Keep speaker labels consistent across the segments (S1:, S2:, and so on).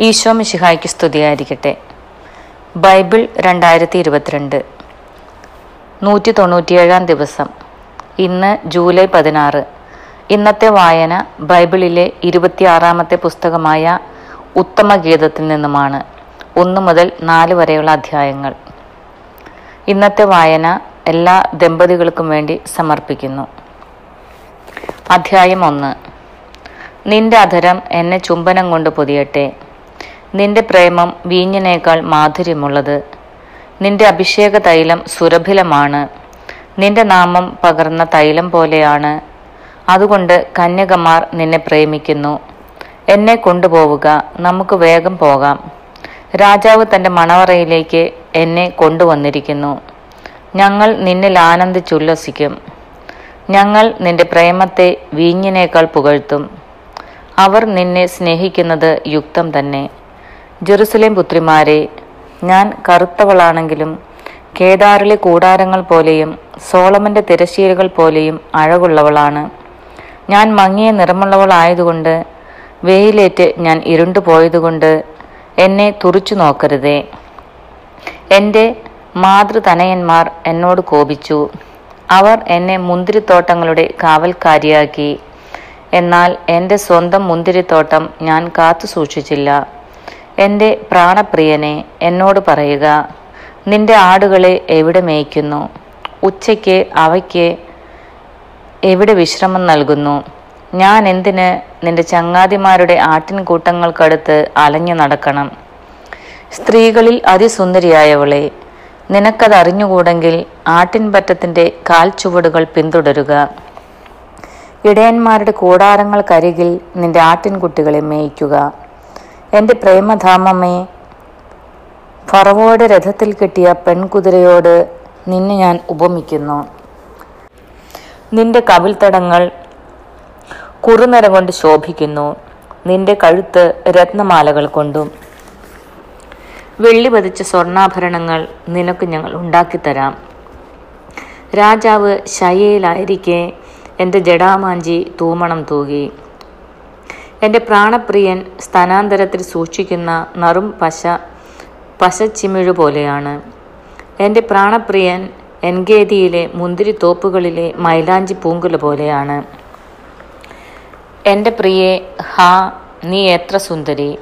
S1: ഈശോ മിശിഹായ്ക്ക് സ്തുതിയായിരിക്കട്ടെ. ബൈബിൾ രണ്ടായിരത്തി ഇരുപത്തിരണ്ട് നൂറ്റി തൊണ്ണൂറ്റിയേഴാം ദിവസം. ഇന്ന് ജൂലൈ പതിനാറ്. ഇന്നത്തെ വായന ബൈബിളിലെ ഇരുപത്തിയാറാമത്തെ പുസ്തകമായ ഉത്തമഗീതത്തിൽ നിന്നുമാണ്. ഒന്ന് മുതൽ നാല് വരെയുള്ള അധ്യായങ്ങൾ. ഇന്നത്തെ വായന എല്ലാ ദമ്പതികൾക്കും വേണ്ടി സമർപ്പിക്കുന്നു. അധ്യായം ഒന്ന്. നിന്റെ അധരം എന്നെ ചുംബനം കൊണ്ട് പൊതിയട്ടെ. നിന്റെ പ്രേമം വീഞ്ഞിനേക്കാൾ മാധുര്യമുള്ളത്. നിന്റെ അഭിഷേക തൈലം സുരഭിലമാണ്. നിന്റെ നാമം പകർന്ന തൈലം പോലെയാണ്. അതുകൊണ്ട് കന്യകമാർ നിന്നെ പ്രേമിക്കുന്നു. എന്നെ കൊണ്ടുപോവുക. നമുക്ക് വേഗം പോകാം. രാജാവ് തന്റെ മണവറയിലേക്ക് എന്നെ കൊണ്ടുവന്നിരിക്കുന്നു. ഞങ്ങൾ നിന്നിൽ ആനന്ദിച്ചുല്ലസിക്കും. ഞങ്ങൾ നിന്റെ പ്രേമത്തെ വീഞ്ഞിനേക്കാൾ പുകഴ്ത്തും. അവർ നിന്നെ സ്നേഹിക്കുന്നത് യുക്തം തന്നെ. ജെറുസലേം പുത്രിമാരെ ഞാൻ കറുത്തവളാണെങ്കിലും കേദാറിലെ കൂടാരങ്ങൾ പോലെയും സോളമന്റെ തിരശ്ശീലകൾ പോലെയും അഴകുള്ളവളാണ്. ഞാൻ മങ്ങിയ നിറമുള്ളവളായതുകൊണ്ട് വെയിലേറ്റ് ഞാൻ ഇരുണ്ടു പോയതുകൊണ്ട് എന്നെ തുറിച്ചു നോക്കരുതേ. എന്റെ മാതൃതനയന്മാർ എന്നോട് കോപിച്ചു. അവർ എന്നെ മുന്തിരിത്തോട്ടങ്ങളുടെ കാവൽക്കാരിയാക്കി. എന്നാൽ എന്റെ സ്വന്തം മുന്തിരിത്തോട്ടം ഞാൻ കാത്തു സൂക്ഷിച്ചില്ല. എന്റെ പ്രാണപ്രിയനെ എന്നോട് പറയുക നിന്റെ ആടുകളെ എവിടെ മേയ്ക്കുന്നു? ഉച്ചയ്ക്ക് അവയ്ക്ക് എവിടെ വിശ്രമം നൽകുന്നു? ഞാൻ എന്തിന് നിന്റെ ചങ്ങാതിമാരുടെ ആട്ടിൻകൂട്ടങ്ങൾക്കടുത്ത് അലഞ്ഞു നടക്കണം? സ്ത്രീകളിൽ അതിസുന്ദരിയായവളെ നിനക്കതറിഞ്ഞുകൂടെങ്കിൽ ആട്ടിൻപറ്റത്തിന്റെ കാൽച്ചുവടുകൾ പിന്തുടരുക. ഇടയന്മാരുടെ കൂടാരങ്ങൾക്കരികിൽ നിന്റെ ആട്ടിൻകുട്ടികളെ മേയ്ക്കുക. എന്റെ പ്രേമധാമമേ ഫറവോയുടെ രഥത്തിൽ കിട്ടിയ പെൺകുതിരയോട് നിന്നെ ഞാൻ ഉപമിക്കുന്നു. നിന്റെ കവിൾത്തടങ്ങൾ കുറുനര കൊണ്ട് ശോഭിക്കുന്നു. നിന്റെ കഴുത്ത് രത്നമാലകൾ കൊണ്ടും. വെള്ളി പതിച്ച സ്വർണാഭരണങ്ങൾ നിനക്ക് ഞങ്ങൾ ഉണ്ടാക്കിത്തരാം രാജാവ് ശയയിലായിരിക്കെ എന്റെ ജടാമാഞ്ചി തൂമണം തൂകി. എന്റെ പ്രാണപ്രിയൻ സ്ഥാനാന്തരത്തിൽ സൂക്ഷിക്കുന്ന നറും പശ പശച്ചിമിഴു പോലെയാണ്. എന്റെ പ്രാണപ്രിയൻ എൻഗേദിയിലെ മുന്തിരിത്തോപ്പുകളിലെ മൈലാഞ്ചി പൂങ്കുല പോലെയാണ്. എന്റെ പ്രിയെ ഹാ നീ എത്ര സുന്ദരി.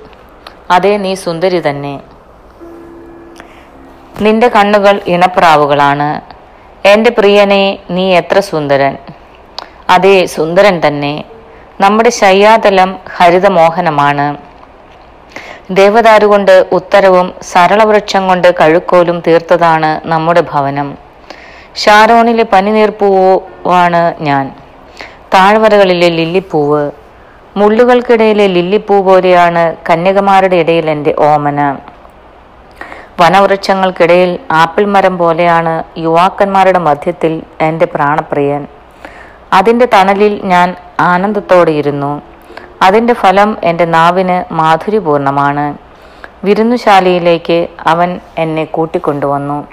S1: അതെ നീ സുന്ദരി തന്നെ. നിന്റെ കണ്ണുകൾ ഇണപ്രാവുകളാണ്. എന്റെ പ്രിയനെ നീ എത്ര സുന്ദരൻ. അതെ സുന്ദരൻ തന്നെ. നമ്മുടെ ശയ്യാതലം ഹരിതമോഹനമാണ്. ദേവദാരു കൊണ്ട് ഉത്തരവും സരളവൃക്ഷം കൊണ്ട് കഴുക്കോലും തീർത്തതാണ് നമ്മുടെ ഭവനം. ഷാരോണിലെ പനിനീർപ്പൂവാണ് ഞാൻ. താഴ്വരകളിലെ ലില്ലിപ്പൂവ്. മുള്ളുകൾക്കിടയിലെ ലില്ലിപ്പൂ പോലെയാണ് കന്യകമാരുടെ ഇടയിൽ എന്റെ ഓമന. വനവൃക്ഷങ്ങൾക്കിടയിൽ ആപ്പിൾ മരം പോലെയാണ് യുവാക്കന്മാരുടെ മധ്യത്തിൽ എന്റെ പ്രാണപ്രിയൻ. അതിന്റെ തണലിൽ ഞാൻ ആനന്ദത്തോടെ ഇരുന്നു അതിന്റെ ഫലം എന്റെ നാവിന് മാധുര്യപൂർണമാണ്. വിരുന്നുശാലയിലേക്ക് അവൻ എന്നെ കൂട്ടിക്കൊണ്ടുവന്നു.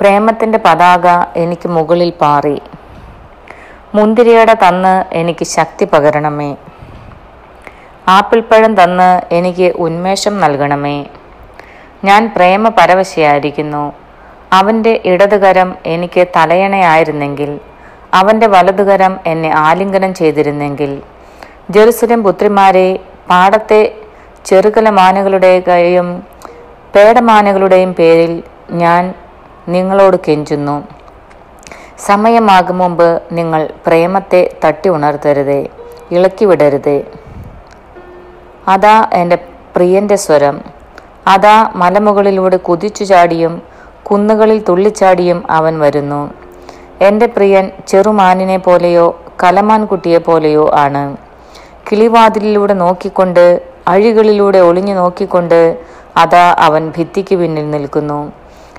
S1: പ്രേമത്തിന്റെ പതാക എനിക്ക് മുകളിൽ പാറി. മുന്തിരിയട തന്ന് എനിക്ക് ശക്തി പകരണമേ. ആപ്പിൾപ്പഴം തന്ന് എനിക്ക് ഉന്മേഷം നൽകണമേ. ഞാൻ പ്രേമ പരവശയായിരിക്കുന്നു അവന്റെ ഇടതുകരം എനിക്ക് തലയണയായിരുന്നെങ്കിൽ അവന്റെ വലതുകരം എന്നെ ആലിംഗനം ചെയ്തിരുന്നെങ്കിൽ. ജെറുസലം പുത്രിമാരെ പാടത്തെ ചെറുകല മാനകളുടെ ചെറുകലമാനുകളുടെയും പേടമാനുകളുടെയും പേരിൽ ഞാൻ നിങ്ങളോട് കെഞ്ചുന്നു. സമയമാകും മുമ്പ് നിങ്ങൾ പ്രേമത്തെ തട്ടി ഉണർത്തരുതേ ഇളക്കി വിടരുത്. അതാ എന്റെ പ്രിയന്റെ സ്വരം. അതാ മലമുകളിലൂടെ കുതിച്ചു ചാടിയും കുന്നുകളിൽ തുള്ളിച്ചാടിയും അവൻ വരുന്നു. എന്റെ പ്രിയൻ ചെറുമാനിനെ പോലെയോ കലമാൻ കുട്ടിയെ പോലെയോ ആണ്. കിളിവാതിലിലൂടെ നോക്കിക്കൊണ്ട് അഴികളിലൂടെ ഒളിഞ്ഞു നോക്കിക്കൊണ്ട് അതാ അവൻ ഭിത്തിക്ക് പിന്നിൽ നിൽക്കുന്നു.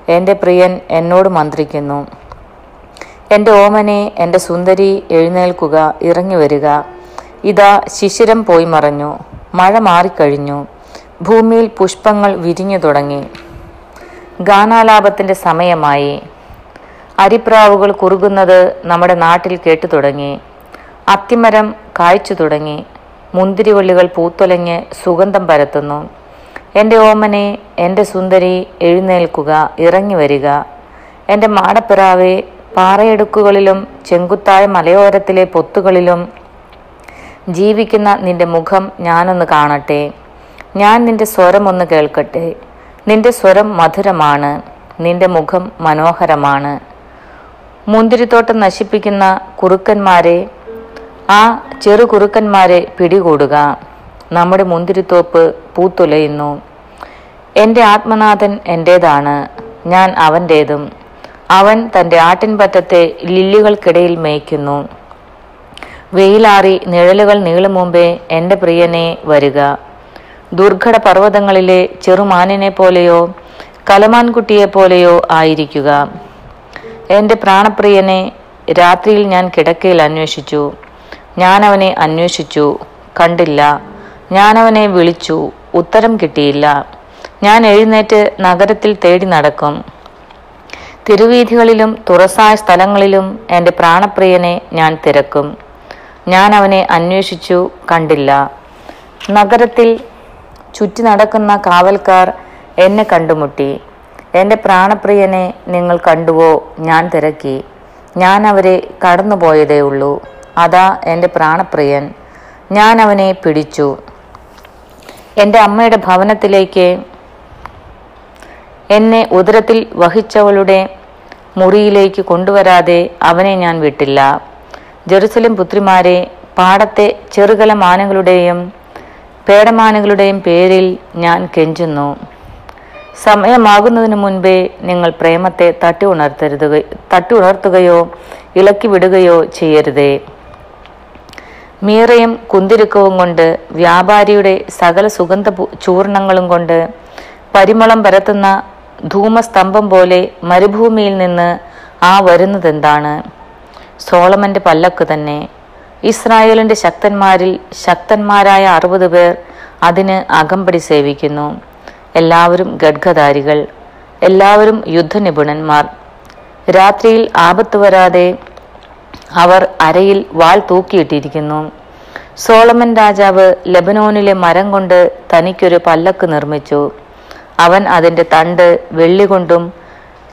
S1: എന്റെ പ്രിയൻ എന്നോട് മന്ത്രിക്കുന്നു. എന്റെ ഓമനെ എന്റെ സുന്ദരി എഴുന്നേൽക്കുക ഇറങ്ങി വരിക. ഇതാ ശിശിരം പോയി മറഞ്ഞു. മഴ മാറിക്കഴിഞ്ഞു. ഭൂമിയിൽ പുഷ്പങ്ങൾ വിരിഞ്ഞു തുടങ്ങി. ഗാനാലാപത്തിന്റെ സമയമായി. അരിപ്രാവുകൾ കുറുകുന്നത് നമ്മുടെ നാട്ടിൽ കേട്ടു തുടങ്ങി. അത്തിമരം കായ്ച്ചു തുടങ്ങി. മുന്തിരിവള്ളികൾ പൂത്തൊലഞ്ഞ് സുഗന്ധം പരത്തുന്നു. എന്റെ ഓമനെ എന്റെ സുന്ദരി എഴുന്നേൽക്കുക ഇറങ്ങി വരിക. എന്റെ മാടപ്പിറാവെ പാറയെടുക്കുകളിലും ചെങ്കുത്തായ മലയോരത്തിലെ പൊത്തുകളിലും ജീവിക്കുന്ന നിന്റെ മുഖം ഞാനൊന്ന് കാണട്ടെ. ഞാൻ നിന്റെ സ്വരം ഒന്ന് കേൾക്കട്ടെ. നിന്റെ സ്വരം മധുരമാണ്. നിന്റെ മുഖം മനോഹരമാണ്. മുന്തിരിത്തോട്ടം നശിപ്പിക്കുന്ന കുറുക്കന്മാരെ ആ ചെറു കുറുക്കന്മാരെ പിടികൂടുക. നമ്മുടെ മുന്തിരിത്തോപ്പ് പൂത്തുലയുന്നു. എന്റെ ആത്മനാഥൻ എന്റേതാണ് ഞാൻ അവന്റേതും അവൻ തന്റെ ആട്ടിൻപറ്റത്തെ ലില്ലികൾക്കിടയിൽ മേയ്ക്കുന്നു. വെയിലാറി നിഴലുകൾ നീളും മുമ്പേ എന്റെ പ്രിയനെ വരിക. ദുർഘട പർവതങ്ങളിലെ ചെറുമാനിനെ പോലെയോ കലമാൻകുട്ടിയെ പോലെയോ ആയിരിക്കുക. എന്റെ പ്രാണപ്രിയനെ രാത്രിയിൽ ഞാൻ കിടക്കയിൽ അന്വേഷിച്ചു. ഞാൻ അവനെ അന്വേഷിച്ചു. കണ്ടില്ല. ഞാൻ അവനെ വിളിച്ചു. ഉത്തരം കിട്ടിയില്ല. ഞാൻ എഴുന്നേറ്റ് നഗരത്തിൽ തേടി നടക്കും. തിരുവീഥികളിലും തുറസായ സ്ഥലങ്ങളിലും എന്റെ പ്രാണപ്രിയനെ ഞാൻ തിരക്കും. ഞാൻ അവനെ അന്വേഷിച്ചു. കണ്ടില്ല. നഗരത്തിൽ ചുറ്റി നടക്കുന്ന കാവൽക്കാർ എന്നെ കണ്ടുമുട്ടി. എന്റെ പ്രാണപ്രിയനെ നിങ്ങൾ കണ്ടുവോ? ഞാൻ തിരക്കി. ഞാൻ അവരെ കടന്നുപോയതേ ഉള്ളൂ. അതാ എന്റെ പ്രാണപ്രിയൻ. ഞാൻ അവനെ പിടിച്ചു. എന്റെ അമ്മയുടെ ഭവനത്തിലേക്ക് എന്നെ ഉദരത്തിൽ വഹിച്ചവളുടെ മുറിയിലേക്ക് കൊണ്ടുവരാതെ അവനെ ഞാൻ വിട്ടില്ല. ജെറുസലം പുത്രിമാരെ പാടത്തെ ചെറുകല മാനുകളുടെയും പേടമാനുകളുടെയും പേരിൽ ഞാൻ കെഞ്ചുന്നു. സമയമാകുന്നതിന് മുൻപേ നിങ്ങൾ പ്രേമത്തെ തട്ടി ഉണർത്തരുത് തട്ടി ഉണർത്തുകയോ ഇളക്കി വിടുകയോ ചെയ്യരുതേ. മീറയും കുന്തിരുക്കവും കൊണ്ട് വ്യാപാരിയുടെ സകല സുഗന്ധ ചൂർണങ്ങളും കൊണ്ട് പരിമളം പരത്തുന്ന ധൂമസ്തംഭം പോലെ മരുഭൂമിയിൽ നിന്ന് ആ വരുന്നതെന്താണ്? സോളമന്റെ പല്ലക്ക് തന്നെ. ഇസ്രായേലിന്റെ ശക്തന്മാരിൽ ശക്തന്മാരായ അറുപത് പേർ അതിന് അകമ്പടി സേവിക്കുന്നു. എല്ലാവരും ഗഡ്ഗധാരികൾ എല്ലാവരും യുദ്ധനിപുണന്മാർ. രാത്രിയിൽ ആപത്ത് വരാതെ അവർ അരയിൽ വാൾ തൂക്കിയിട്ടിരിക്കുന്നു. സോളമൻ രാജാവ് ലബനോനിലെ മരം കൊണ്ട് തനിക്കൊരു പല്ലക്ക് നിർമ്മിച്ചു. അവൻ അതിന്റെ തണ്ട് വെള്ളി കൊണ്ടും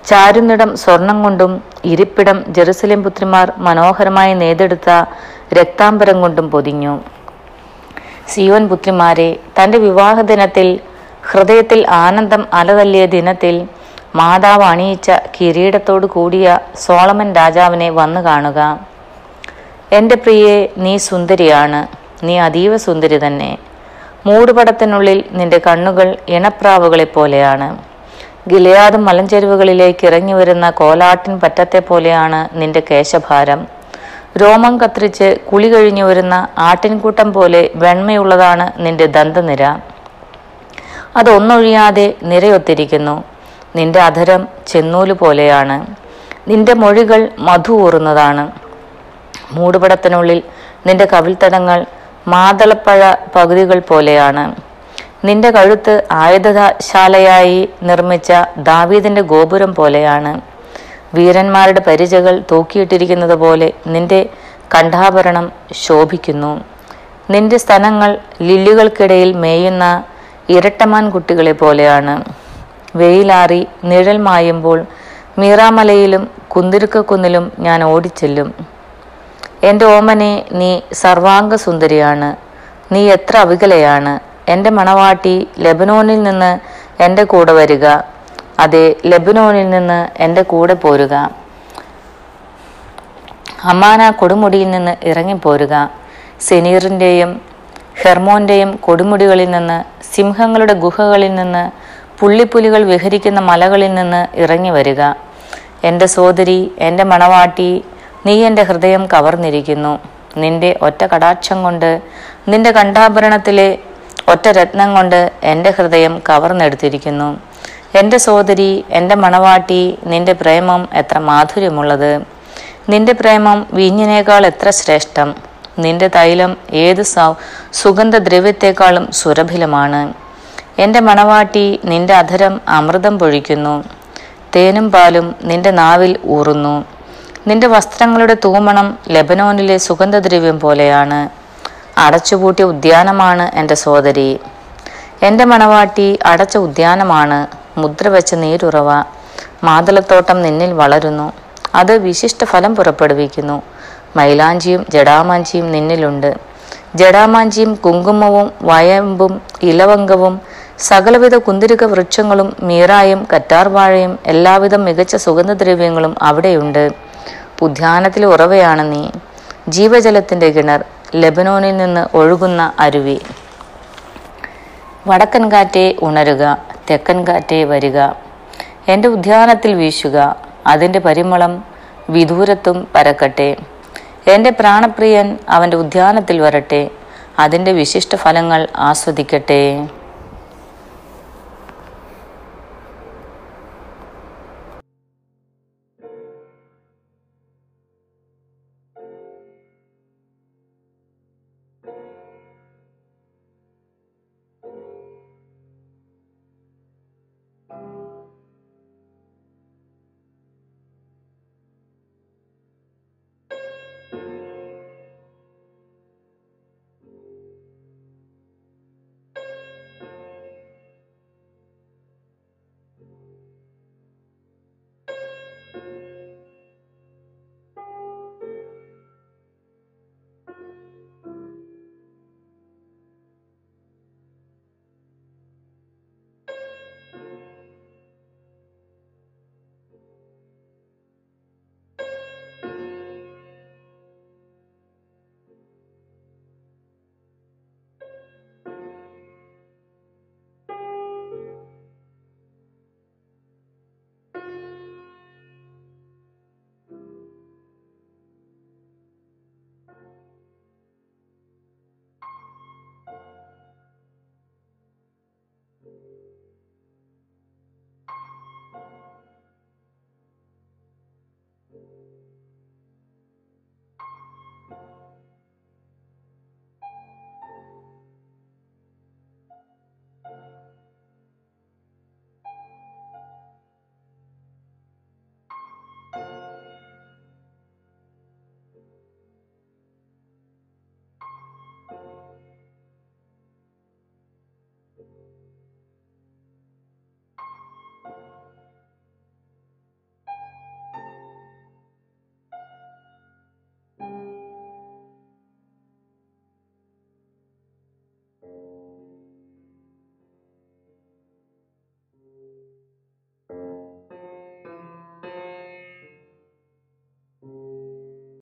S1: ചാരുന്നിടം സ്വർണം കൊണ്ടും ഇരിപ്പിടം ജെറുസലേം പുത്രിമാർ മനോഹരമായി നെയ്തെടുത്ത രക്താംബരം കൊണ്ടും പൊതിഞ്ഞു. സിയോൻ പുത്രിമാരെ തന്റെ വിവാഹ ദിനത്തിൽ ഹൃദയത്തിൽ ആനന്ദം അലതല്ലിയ ദിനത്തിൽ മാതാവ് അണിയിച്ച കിരീടത്തോടു കൂടിയ സോളമൻ രാജാവിനെ വന്നു കാണുക. എന്റെ പ്രിയെ നീ സുന്ദരിയാണ്. നീ അതീവ സുന്ദരി തന്നെ. മൂടുപടത്തിനുള്ളിൽ നിന്റെ കണ്ണുകൾ ഇണപ്രാവുകളെ പോലെയാണ്. ഗിലയാദ് മലഞ്ചെരുവുകളിലേക്ക് ഇറങ്ങി വരുന്ന കോലാട്ടിൻ പറ്റത്തെ പോലെയാണ് നിന്റെ കേശഭാരം. രോമം കത്തിരിച്ച് കുളി കഴിഞ്ഞു വരുന്ന ആട്ടിൻകൂട്ടം പോലെ വെണ്മയുള്ളതാണ് നിന്റെ ദന്തനിര. അതൊന്നൊഴിയാതെ നിരയൊത്തിരിക്കുന്നു. നിന്റെ അധരം ചെന്നൂൽ പോലെയാണ് നിന്റെ മൊഴികൾ മധു ഊറുന്നതാണ് മൂടുപടത്തിനുള്ളിൽ നിന്റെ കവിൾത്തടങ്ങൾ മാതളപ്പഴ പകുതികൾ പോലെയാണ്. നിന്റെ കഴുത്ത് ആയുധശാലയായി നിർമ്മിച്ച ദാവീദിന്റെ ഗോപുരം പോലെയാണ്. വീരന്മാരുടെ പരിചകൾ തൂക്കിയിട്ടിരിക്കുന്നത് പോലെ നിന്റെ കണ്ഠാഭരണം ശോഭിക്കുന്നു. നിന്റെ സ്ഥലങ്ങൾ ലില്ലുകൾക്കിടയിൽ മേയുന്ന ഇരട്ടമാൻ കുട്ടികളെ പോലെയാണ്. വെയിലാറി നിഴൽ മായുമ്പോൾ മീറാമലയിലും കുന്തിരുക്കക്കുന്നിലും ഞാൻ ഓടിച്ചെല്ലും. എന്റെ ഓമനെ നീ സർവാംഗ സുന്ദരിയാണ് നീ എത്ര അവികലയാണ്. എന്റെ മണവാട്ടി ലെബനോനിൽ നിന്ന് എന്റെ കൂടെ വരിക. അതെ ലെബനോനിൽ നിന്ന് എന്റെ കൂടെ പോരുക. അമ്മാന കൊടുമുടിയിൽ നിന്ന് ഇറങ്ങിപ്പോരുക. സെനീറിന്റെയും ഹെർമോന്റെയും കൊടുമുടികളിൽ നിന്ന് സിംഹങ്ങളുടെ ഗുഹകളിൽ നിന്ന് പുള്ളിപ്പുലികൾ വിഹരിക്കുന്ന മലകളിൽ നിന്ന് ഇറങ്ങി വരിക. എന്റെ സോദരി എന്റെ മണവാട്ടി നീ എന്റെ ഹൃദയം കവർന്നിരിക്കുന്നു. നിന്റെ ഒറ്റ കടാക്ഷം കൊണ്ട് നിന്റെ കണ്ഠാഭരണത്തിലെ ഒറ്റ രത്നം കൊണ്ട് എന്റെ ഹൃദയം കവർന്നെടുത്തിരിക്കുന്നു. എന്റെ സോദരി എന്റെ മണവാട്ടി നിന്റെ പ്രേമം എത്ര മാധുര്യമുള്ളത്. നിന്റെ പ്രേമം വീഞ്ഞിനേക്കാൾ എത്ര ശ്രേഷ്ഠം. നിന്റെ തൈലം ഏത് സുഗന്ധദ്രവ്യത്തെക്കാളും സുരഭിലമാണ്. എന്റെ മണവാട്ടി നിന്റെ അധരം അമൃതം പൊഴിക്കുന്നു. തേനും പാലും നിന്റെ നാവിൽ ഊറുന്നു. നിന്റെ വസ്ത്രങ്ങളുടെ തൂമണം ലെബനോനിലെ സുഗന്ധദ്രവ്യം പോലെയാണ്. അടച്ചുപൂട്ടിയ ഉദ്യാനമാണ് എന്റെ സോദരി എന്റെ മണവാട്ടി അടച്ച ഉദ്യാനമാണ്. മുദ്ര വെച്ച നീരുറവ. മാതളത്തോട്ടം നിന്നിൽ വളരുന്നു. അത് വിശിഷ്ട ഫലം പുറപ്പെടുവിക്കുന്നു. മൈലാഞ്ചിയും ജടാമാഞ്ചിയും നിന്നിലുണ്ട്. ജടാമാഞ്ചിയും കുങ്കുമവും വയമ്പും ഇലവങ്കവും സകലവിധ കുന്തിരിക വൃക്ഷങ്ങളും മീറായും കറ്റാർവാഴയും എല്ലാവിധ മികച്ച സുഗന്ധദ്രവ്യങ്ങളും അവിടെയുണ്ട്. ഉദ്യാനത്തിൽ ഉറവയാണ് നീ. ജീവജലത്തിന്റെ കിണർ ലെബനോനിൽ നിന്ന് ഒഴുകുന്ന അരുവി. വടക്കൻ കാറ്റേ ഉണരുക തെക്കൻ കാറ്റേ വരിക. എന്റെ ഉദ്യാനത്തിൽ വീശുക അതിന്റെ പരിമളം വിദൂരത്തും പരക്കട്ടെ. എന്റെ പ്രാണപ്രിയൻ അവന്റെ ഉദ്യാനത്തിൽ വരട്ടെ. അതിന്റെ വിശിഷ്ട ഫലങ്ങൾ ആസ്വദിക്കട്ടെ.